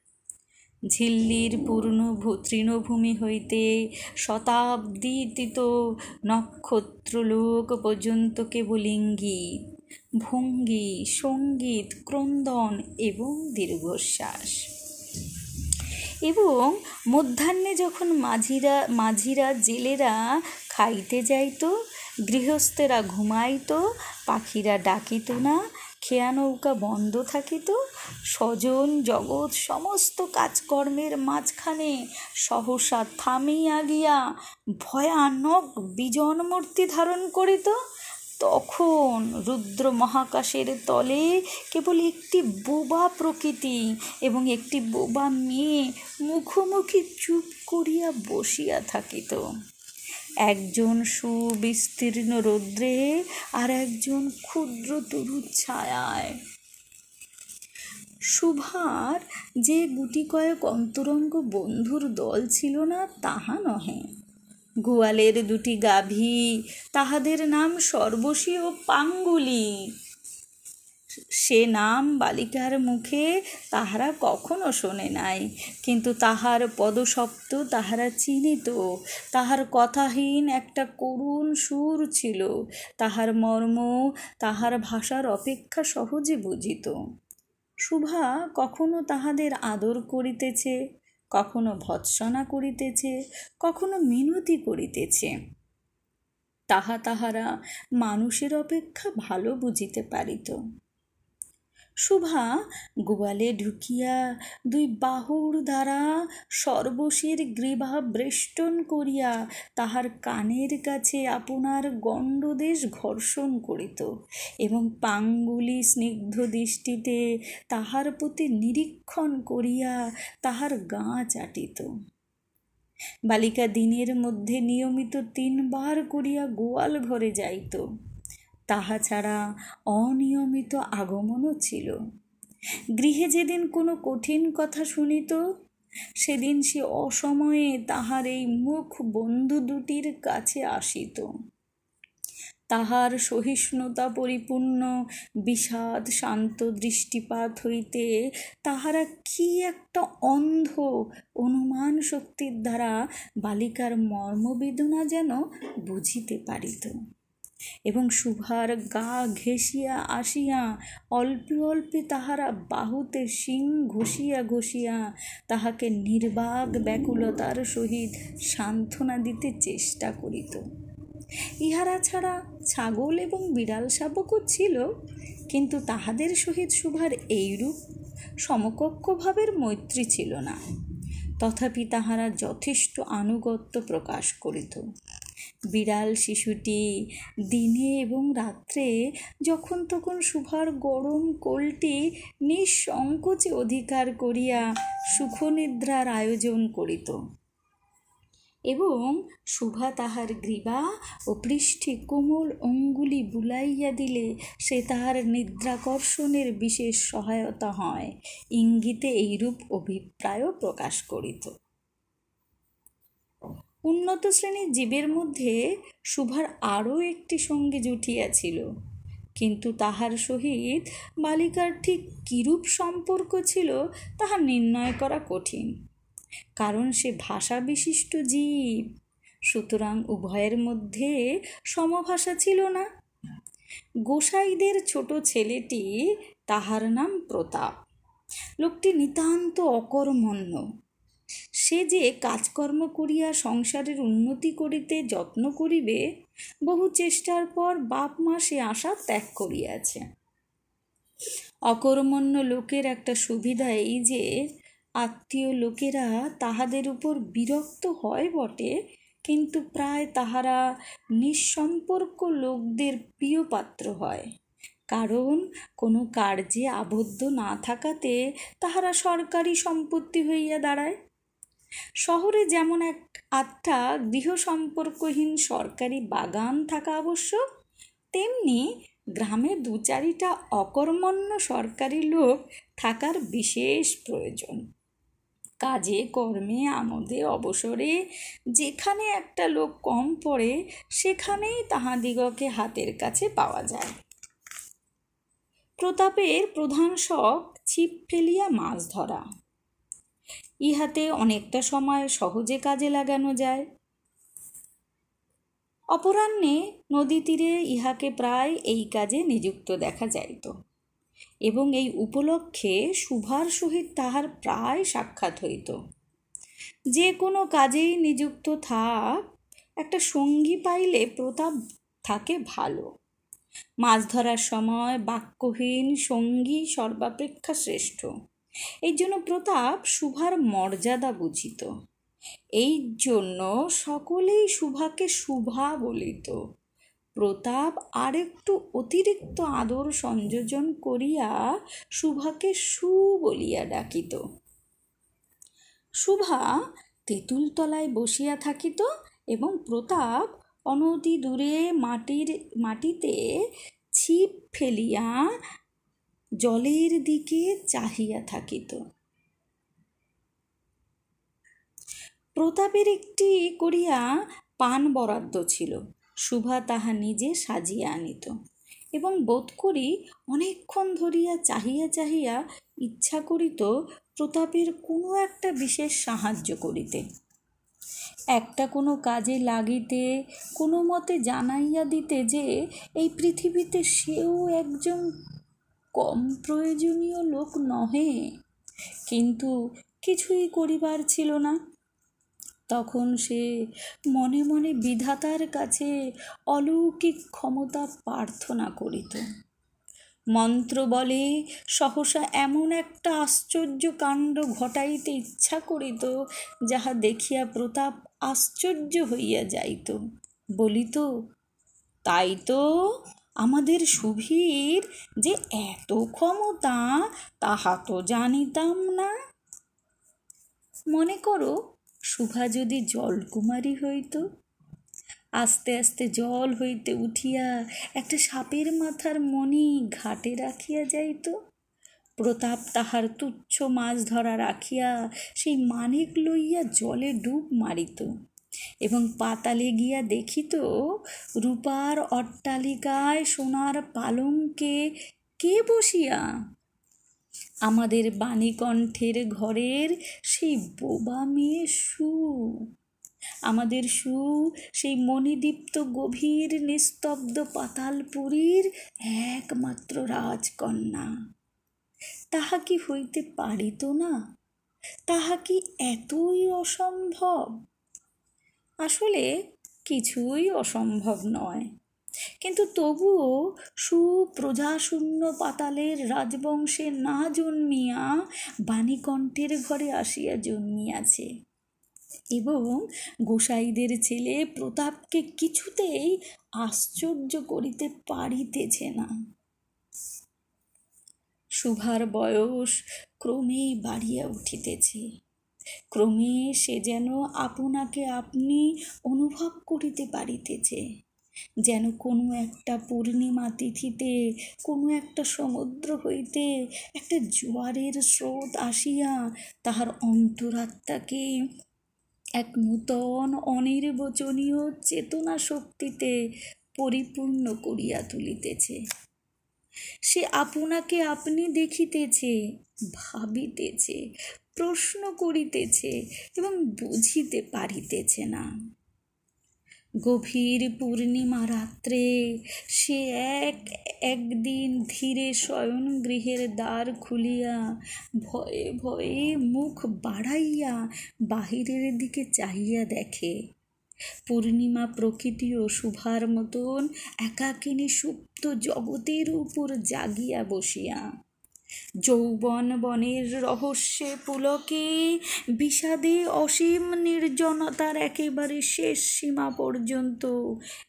ঝিল্লির পূর্ণ তৃণভূমি হইতে শতাব্দীতীত নক্ষত্রলোক পর্যন্ত কেবল ইঙ্গিত। ভঙ্গি, সংগীত, ক্রন্দন এবং দীর্ঘশ্বাস। এবং মধ্যাহ্নে যখন মাঝিরা মাঝিরা, জেলেরা খাইতে যাইত, গৃহস্থেরা ঘুমাইত, পাখিরা ডাকিত না, খেয়া নৌকা বন্ধ থাকিত, স্বজন, জগৎ, সমস্ত কাজকর্মের মাঝখানে সহসা থামিয়া গিয়া ভয়ানক বিজন মূর্তি ধারণ করিত তখন রুদ্র মহাকাশের তলে কেবল একটি বোবা প্রকৃতি এবং একটি বোবা মেয়ে মুখোমুখি চুপ করিয়া বসিয়া থাকিত। একজন সুবিস্তীর্ণ রৌদ্রে আর একজন ক্ষুদ্র তরু ছায়ায়। সুভার যে গুটি কয়েক অন্তরঙ্গ বন্ধুর দল ছিল না, তাহা নহে। গোয়ালের দুটি গাভী, তাহাদের নাম সর্বশী ও পাঙ্গুলি। সে নাম বালিকার মুখে তাহারা কখনো শোনে নাই, কিন্তু তাহার পদশব্দ তাহারা চিনিত। তাহার কথাহীন একটা করুণ সুর ছিল, তাহার মর্ম, তাহার ভাষার অপেক্ষা সহজে বুঝিত। শুভা কখনো তাহাদের আদর করিতেছে? কখনো ভৎসনা করিতেছে কখনো মিনতি করিতেছে। তাহা তাহারা মানুষের অপেক্ষা ভালো বুঝিতে পারিত। শুভা, গোয়ালে ঢুকিয়া দুই বাহুর দ্বারা সর্বশীর গ্রীবা বেষ্টন করিয়া তাহার কানের কাছে আপনার গণ্ডদেশ ঘর্ষণ করিত এবং পাঙ্গুলি স্নিগ্ধ দৃষ্টিতে তাহার প্রতি নিরীক্ষণ করিয়া তাহার গা চাটিত। বালিকা দিনের মধ্যে নিয়মিত তিনবার করিয়া গোয়াল ঘরে যাইত। তাহা ছাড়া অনিয়মিত আগমনও ছিল। গৃহে যেদিন কোনো কঠিন কথা শুনিত, সেদিন সে অসময়ে তাহার এই মুখ বন্ধু দুটির কাছে আসিত। তাহার সহিষ্ণুতা পরিপূর্ণ, বিষাদ, শান্ত দৃষ্টিপাত হইতে তাহারা কি একটা অন্ধ অনুমান শক্তির দ্বারা বালিকার মর্মবেদনা যেন বুঝিতে পারিত। এবং সুভার গা ঘেঁষিয়া আসিয়া অল্পে অল্পে তাহারা বাহুতে শিং ঘষিয়া ঘষিয়া তাহাকে নির্বাক ব্যাকুলতার সহিত সান্ত্বনা দিতে চেষ্টা করিত। ইহারা ছাড়া ছাগল এবং বিড়াল শাবকও ছিল, কিন্তু তাহাদের সহিত সুভার এইরূপ সমকক্ষ ভাবের মৈত্রী ছিল না। তথাপি তাহারা যথেষ্ট আনুগত্য প্রকাশ করিত। বিড়াল শিশুটি দিনে এবং রাত্রে যখন তখন সুভার গরম কোলটি নিঃসংকোচে অধিকার করিয়া সুখনিদ্রার আয়োজন করিত। এবং শুভা তাহার গ্রীবা ও পৃষ্ঠে কোমল অঙ্গুলি বুলাইয়া দিলে সে তাহার নিদ্রাকর্ষণের বিশেষ সহায়তা হয়। ইঙ্গিতে এইরূপ অভিপ্রায়ও প্রকাশ করিত। উন্নত শ্রেণির জীবের মধ্যে শুভার আরও একটি সঙ্গী জুটিয়াছিল কিন্তু তাহার সহিত বালিকার ঠিক কিরূপ সম্পর্ক ছিল, তাহা নির্ণয় করা কঠিন। কারণ সে ভাষা বিশিষ্ট জীব, সুতরাং উভয়ের মধ্যে সমভাষা ছিল না। গোসাইদের ছোট ছেলেটি তাহার নাম প্রতাপ। লোকটি নিতান্ত অকর্মণ্য সে যে কাজকর্ম করিয়া সংসারের উন্নতি করিতে যত্ন করিবে, বহু চেষ্টার পর বাপ মা সে আশা ত্যাগ করিয়াছে। অকর্মণ্য লোকের একটা সুবিধা এই যে, আত্মীয় লোকেরা তাহাদের উপর বিরক্ত হয় বটে, কিন্তু প্রায় তাহারা নিঃসম্পর্ক লোকদের প্রিয় পাত্র হয়। কারণ কোনো কার্যে আবদ্ধ না থাকাতে তাহারা সরকারি সম্পত্তি হইয়া দাঁড়ায়। শহরে যেমন এক আটটা গৃহ সম্পর্কহীন সরকারি বাগান থাকা আবশ্যক, তেমনি গ্রামে দু চারিটা অকর্মণ্য সরকারি লোক থাকার বিশেষ প্রয়োজন। কাজে, কর্মে, আমোদে, অবসরে যেখানে একটা লোক কম পড়ে, সেখানেই তাহাদিগকে হাতের কাছে পাওয়া যায়। প্রতাপের প্রধান শখ ছিপ ফেলিয়া মাছ ধরা। ইহাতে অনেকটা সময় সহজে কাজে লাগানো যায়। অপরাহ্নে নদী তীরে ইহাকে প্রায় এই কাজে নিযুক্ত দেখা যাইত এবং এই উপলক্ষে শুভার সহিত তাহার প্রায় সাক্ষাৎ হইত। যে কোনো কাজেই নিযুক্ত থাক, একটা সঙ্গী পাইলে প্রতাপ থাকে ভালো। মাছ ধরার সময় বাক্যহীন সঙ্গী সর্বাপেক্ষা শ্রেষ্ঠ। এই জন্য প্রতাপ শুভার মর্যাদা বুঝিত। এই জন্য সকলেই শুভাকে শুভা বলিত। প্রতাপ আরেকটু অতিরিক্ত আদর সংযোজন করিয়া শুভাকে সু বলিয়া ডাকিত। শুভা তেঁতুলতলায় বসিয়া থাকিত এবং প্রতাপ অনতি দূরে মাটির, মাটিতে ছিপ ফেলিয়া জলের দিকে চাহিয়া থাকিত। প্রতাপের একটি করিয়া পান বরাদ্দ ছিল। শুভা তাহা নিজে সাজিয়া আনিত এবং বোধ করি অনেকক্ষণ ধরিয়া চাহিয়া চাহিয়া ইচ্ছা করিত প্রতাপের কোনো একটা বিশেষ সাহায্য করিতে। একটা কোনো কাজে লাগিতে, কোনো মতে জানাইয়া দিতে যে এই পৃথিবীতে সেও একজন কম প্রয়োজনীয় লোক নহে। কিন্তু কিছুই করিবার ছিল না। তখন সে মনে মনে বিধাতার কাছে অলৌকিক ক্ষমতা প্রার্থনা করিত। মন্ত্র বলে সহসা এমন একটা আশ্চর্য কাণ্ড ঘটাইতে ইচ্ছা করিত, যাহা দেখিয়া প্রতাপ আশ্চর্য হইয়া যাইত। বলিত, তাই তো আমাদের সুভীর যে এত ক্ষমতা, তাহা তো জানিতাম না। মনে করো শুভা যদি জলকুমারী হইত, আস্তে আস্তে জল হইতে উঠিয়া একটা সাপের মাথার মণি ঘাটে রাখিয়া যাইত, প্রতাপ তাহার তুচ্ছ মাছ ধরা রাখিয়া সেই মানিক লইয়া জলে ডুব মারিত। এবং পাতালে গিয়া দেখিত রূপার অট্টালিকায় সোনার পালঙ্কে কে বসিয়া? আমাদের বাণীকণ্ঠের ঘরের সেই বোবা মেয়ে সু। আমাদের সু, সেই মণিদীপ্ত গভীর নিস্তব্ধ পাতালপুরীর একমাত্র রাজকন্যা। তাহা কি হইতে পারিত না? তাহা কি এতই অসম্ভব? আসলে কিছুই অসম্ভব নয়। কিন্তু তবুও সুপ্রজাশূন্য পাতালের রাজবংশে না জন্মিয়া বাণীকণ্ঠের ঘরে আসিয়া জন্মিয়াছে। এবং গোসাইদের ছেলে প্রতাপকে কিছুতেই আশ্চর্য করিতে পারিতেছে না। শুভার বয়স ক্রমেই বাড়িয়া উঠিতেছে। ক্রমে সে যেন আপনাকে আপনি অনুভব করিতে পারিতেছে। যেন কোনো একটা পূর্ণিমা তিথিতে, কোনো একটা সমুদ্র হইতে একটা জোয়ারের স্রোত আসিয়া তাহার অন্তরাত্মাকে এক নূতন অনির্বচনীয় চেতনা শক্তিতে পরিপূর্ণ করিয়া তুলিতেছে। সে আপনাকে আপনি দেখিতেছে, ভাবিতেছে, প্রশ্ন করিতেছে এবং বুঝিতে পারিতেছে না। গভীর পূর্ণিমা রাত্রে সে এক, একদিন ধীরে শয়ন গৃহের দ্বার খুলিয়া ভয়ে ভয়ে মুখ বাড়াইয়া বাহিরের দিকে চাহিয়া দেখে। পূর্ণিমা প্রকৃতি ও শুভার মতন একাকিনী সুপ্ত জগতের উপর জাগিয়া বসিয়া। যৌবন বনের রহস্যে পুলকে, বিষাদে অসীম নির্জনতার একেবারে শেষ সীমা পর্যন্ত,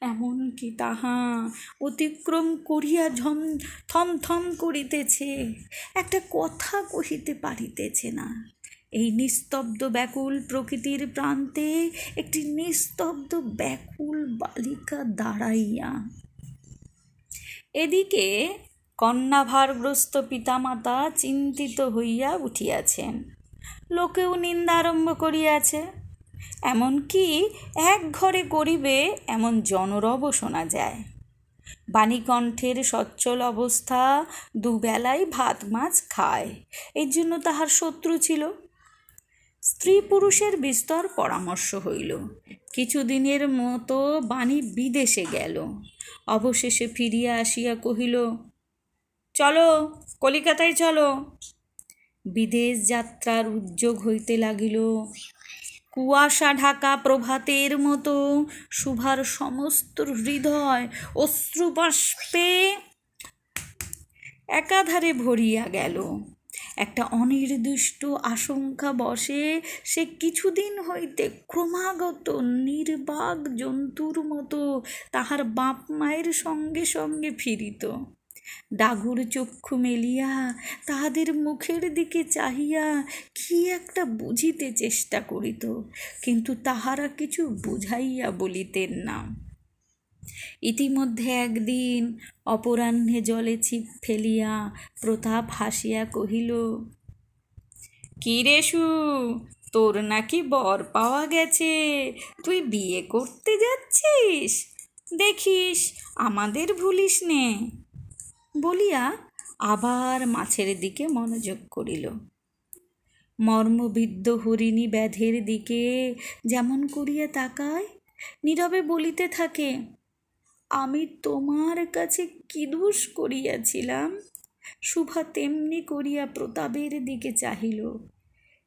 এমনকি তাহা অতিক্রম করিয়া ঝম থম থম করিতেছে, একটা কথা কহিতে পারিতেছে না। এই নিস্তব্ধ ব্যাকুল প্রকৃতির প্রান্তে একটি নিস্তব্ধ ব্যাকুল বালিকা দাঁড়াইয়া। এদিকে কন্যাভারগ্রস্ত পিতামাতা চিন্তিত হইয়া উঠিয়াছেন। লোকেও নিন্দা আরম্ভ করিয়াছে। এমনকি এক ঘরে করিবে এমন জনরব শোনা যায়। বাণীকণ্ঠের সচ্ছল অবস্থা দুবেলায় ভাত মাছ খায়। এর জন্য তাহার শত্রু ছিল। স্ত্রী পুরুষের বিস্তর পরামর্শ হইল। কিছুদিনের মতো বাণী বিদেশে গেল। অবশেষে ফিরিয়া আসিয়া কহিল, চলো, কলিকাতায় চলো। বিদেশ যাত্রার উদ্যোগ হইতে লাগিল। কুয়াশা ঢাকা প্রভাতের মতো শুভার সমস্ত হৃদয় অশ্রুবাষ্পে একাধারে ভরিয়া গেল। একটা অনির্দিষ্ট আশঙ্কা বসে। সে কিছুদিন হইতে ক্রমাগত নির্বাক জন্তুর মতো তাহার বাপ মায়ের সঙ্গে সঙ্গে ফিরিত। ডাগুর চক্ষু মেলিয়া তাহাদের মুখের দিকে চাহিয়া কি একটা বুঝিতে চেষ্টা করিত, কিন্তু তাহারা কিছু বুঝাইয়া বলিতেন না। ইতিমধ্যে একদিন অপরাহ্নে জলে ছিপ ফেলিয়া প্রতাপ হাসিয়া কহিল, কি রেশু তোর নাকি বর পাওয়া গেছে। তুই বিয়ে করতে যাচ্ছিস? দেখিস, আমাদের ভুলিস নে। বলিয়া আবার মাছের দিকে মনোযোগ করিল। মর্মবিদ্ধ হরিণী ব্যাধের দিকে যেমন করিয়া তাকায়, নীরবে বলিতে থাকে আমি তোমার কাছে কি করিয়াছিলাম? শুভা তেমনি করিয়া প্রতাপের দিকে চাহিল।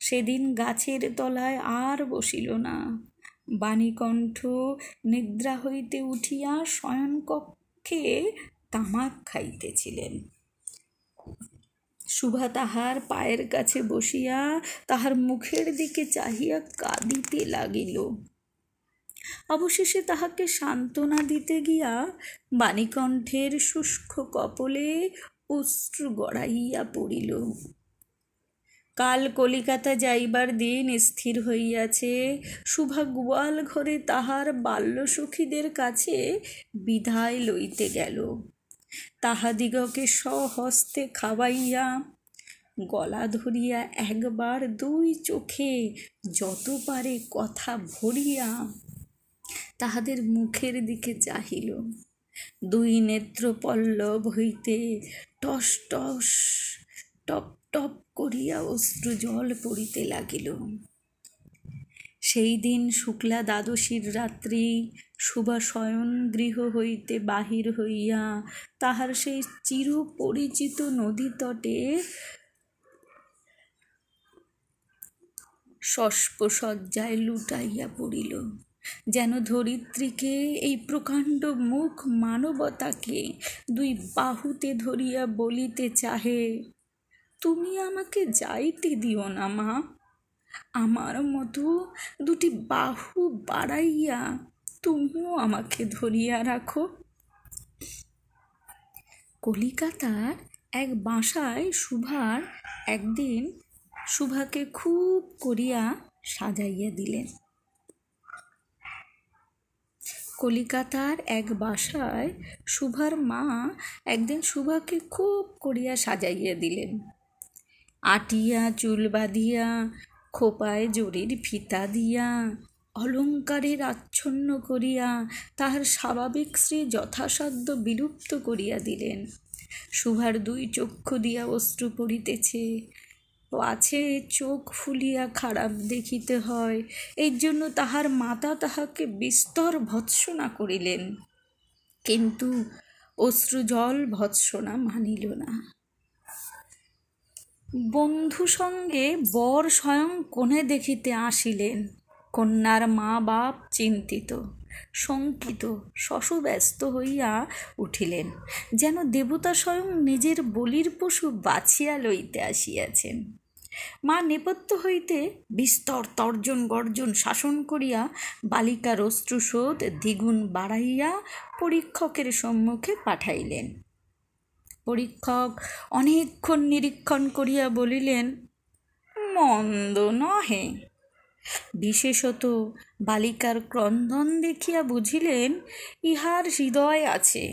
সেদিন গাছের তলায় আর বসিল না। বাণীকণ্ঠ নিদ্রা হইতে উঠিয়া শয়নকক্ষে তামাক খাইতেছিলেন। শুভা তাহার পায়ের কাছে বসিয়া তাহার মুখের দিকে চাহিয়া কাঁদিতে লাগিল। অবশেষে তাহাকে সান্ত্বনা দিতে গিয়া বাণীকণ্ঠের শুষ্ক কপলে অশ্রু গড়াইয়া পড়িল। কাল কলিকাতা যাইবার দিন স্থির হইয়াছে। শুভা গোয়াল ঘরে তাহার বাল্যসখীদের কাছে বিদায় লইতে গেল। তাহাদিগকে স্বহস্তে খাওয়াইয়া গলা ধরিয়া একবার দুই চোখে যত পারে কথা ভরিয়া তাহাদের মুখের দিকে চাহিল। দুই নেত্র পল্লব হইতে টস টস, টপ টপ করিয়া অশ্রু জল পড়িতে লাগিল। সেই দিন শুক্লা দ্বাদশীর রাত্রি শুভা গৃহ হইতে বাহির হইয়া তাহার সেই চির পরিচিত নদী তটে সস্পসজ্জায় লুটাইয়া পড়িল। যেন ধরিত্রীকে এই প্রকাণ্ড মুখ মানবতাকে দুই বাহুতে ধরিয়া বলিতে চাহে। তুমি আমাকে যাইতে দিও না, মা। আমার মতো দুটি বাহু বাড়াইয়া তুমিও আমাকে ধরিয়া রাখো। কলিকাতার এক বাসায় সুভার একদিন সুভাকে খুব করিয়া সাজাইয়া দিলেন। কলিকাতার এক বাসায় সুভার মা একদিন সুভাকে খুব করিয়া সাজাইয়া দিলেন। আটিয়া, চুল বাঁধিয়া, খোপায় জরির ফিতা দিয়া, অলঙ্কারের আচ্ছন্ন করিয়া তাহার স্বাভাবিক শ্রী যথাসাধ্য বিলুপ্ত করিয়া দিলেন। শুভার দুই চক্ষু দিয়া অশ্রু পড়িতেছে আছে চোখ ফুলিয়া খারাপ দেখিতে হয়। এই জন্য তাহার মাতা তাহাকে বিস্তর ভৎসনা করিলেন। কিন্তু অশ্রুজল ভৎসনা মানিল না। বন্ধু সঙ্গে বর স্বয়ং কোণে দেখিতে আসিলেন। কন্যার মা বাপ চিন্তিত, শঙ্কিত, শশব্যস্ত হইয়া উঠিলেন। যেন দেবতা স্বয়ং নিজের বলির পশু বাছিয়া লইতে আসিয়াছেন। মা নেপথ্য হইতে বিস্তর তর্জন গর্জন শাসন করিয়া বালিকার অশ্রুশোধ দ্বিগুণ বাড়াইয়া পরীক্ষকের সম্মুখে পাঠাইলেন। পরীক্ষক অনেকক্ষণ নিরীক্ষণ করিয়া বলিলেন, মন্দ নহে। বিশেষত বালিকার ক্রন্দন দেখিয়া বুঝিলেন, ইহার হৃদয় আছে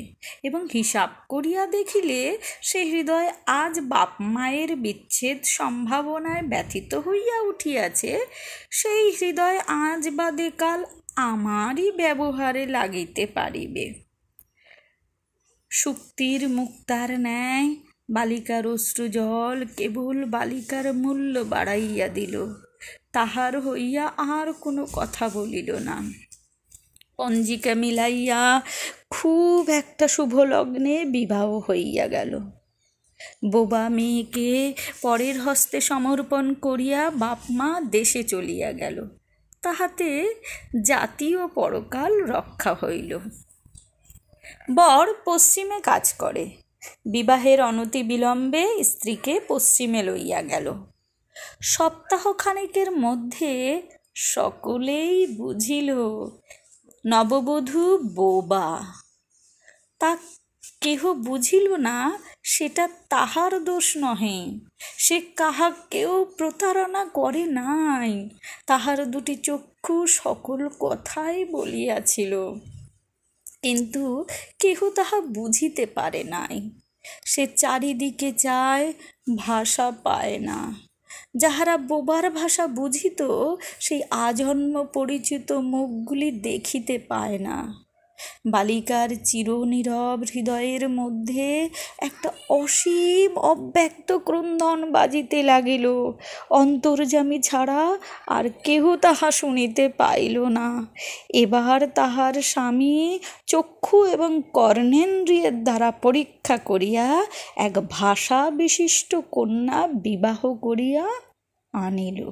এবং হিসাব করিয়া দেখিলে সে হৃদয় আজ বাপ মায়ের বিচ্ছেদ সম্ভাবনায় ব্যথিত হইয়া উঠিয়াছে। সেই হৃদয় আজ বাদে কাল আমারই ব্যবহারে লাগিতে পারিবে। শুক্তির মুক্তার ন্যায় বালিকার অশ্রুজল কেবল বালিকার মূল্য বাড়াইয়া দিল। তাহার হইয়া আর কোনো কথা বলিল না। পঞ্জিকা মিলাইয়া খুব একটা শুভ লগ্নে বিবাহ হইয়া গেল। বোবা মেয়েকে পরের হস্তে সমর্পণ করিয়া বাপ মা দেশে চলিয়া গেল। তাহাতে জাতীয় পরকাল রক্ষা হইল। বর পশ্চিমে কাজ করে। বিবাহের অনতি বিলম্বে স্ত্রীকে পশ্চিমে লইয়া গেল। সপ্তাহখানেকের মধ্যে সকলেই বুঝিল, নববধূ বোবা। তা কেহ বুঝিল না, সেটা তাহার দোষ নহে। সে কাহাকেও প্রতারণা করে নাই। তাহার দুটি চক্ষু সকল কথাই বলিয়াছিল। কিন্তু কেহ তাহা বুঝিতে পারে নাই। সে চারিদিকে চায় ভাষা পায় না। যাহারা বোবার ভাষা বুঝিত সেই আজন্ম পরিচিত মুখগুলি দেখিতে পায় না। বালিকার চিরনীরব হৃদয়ের মধ্যে একটা অসীম অব্যক্ত ক্রন্দন বাজিতে লাগিল। অন্তর্জামী ছাড়া আর কেহ তাহা শুনিতে পাইল না। এবার তাহার স্বামী চক্ষু এবং কর্ণেন্দ্রিয়ের দ্বারা পরীক্ষা করিয়া এক ভাষা বিশিষ্ট কন্যা বিবাহ করিয়া আনিল।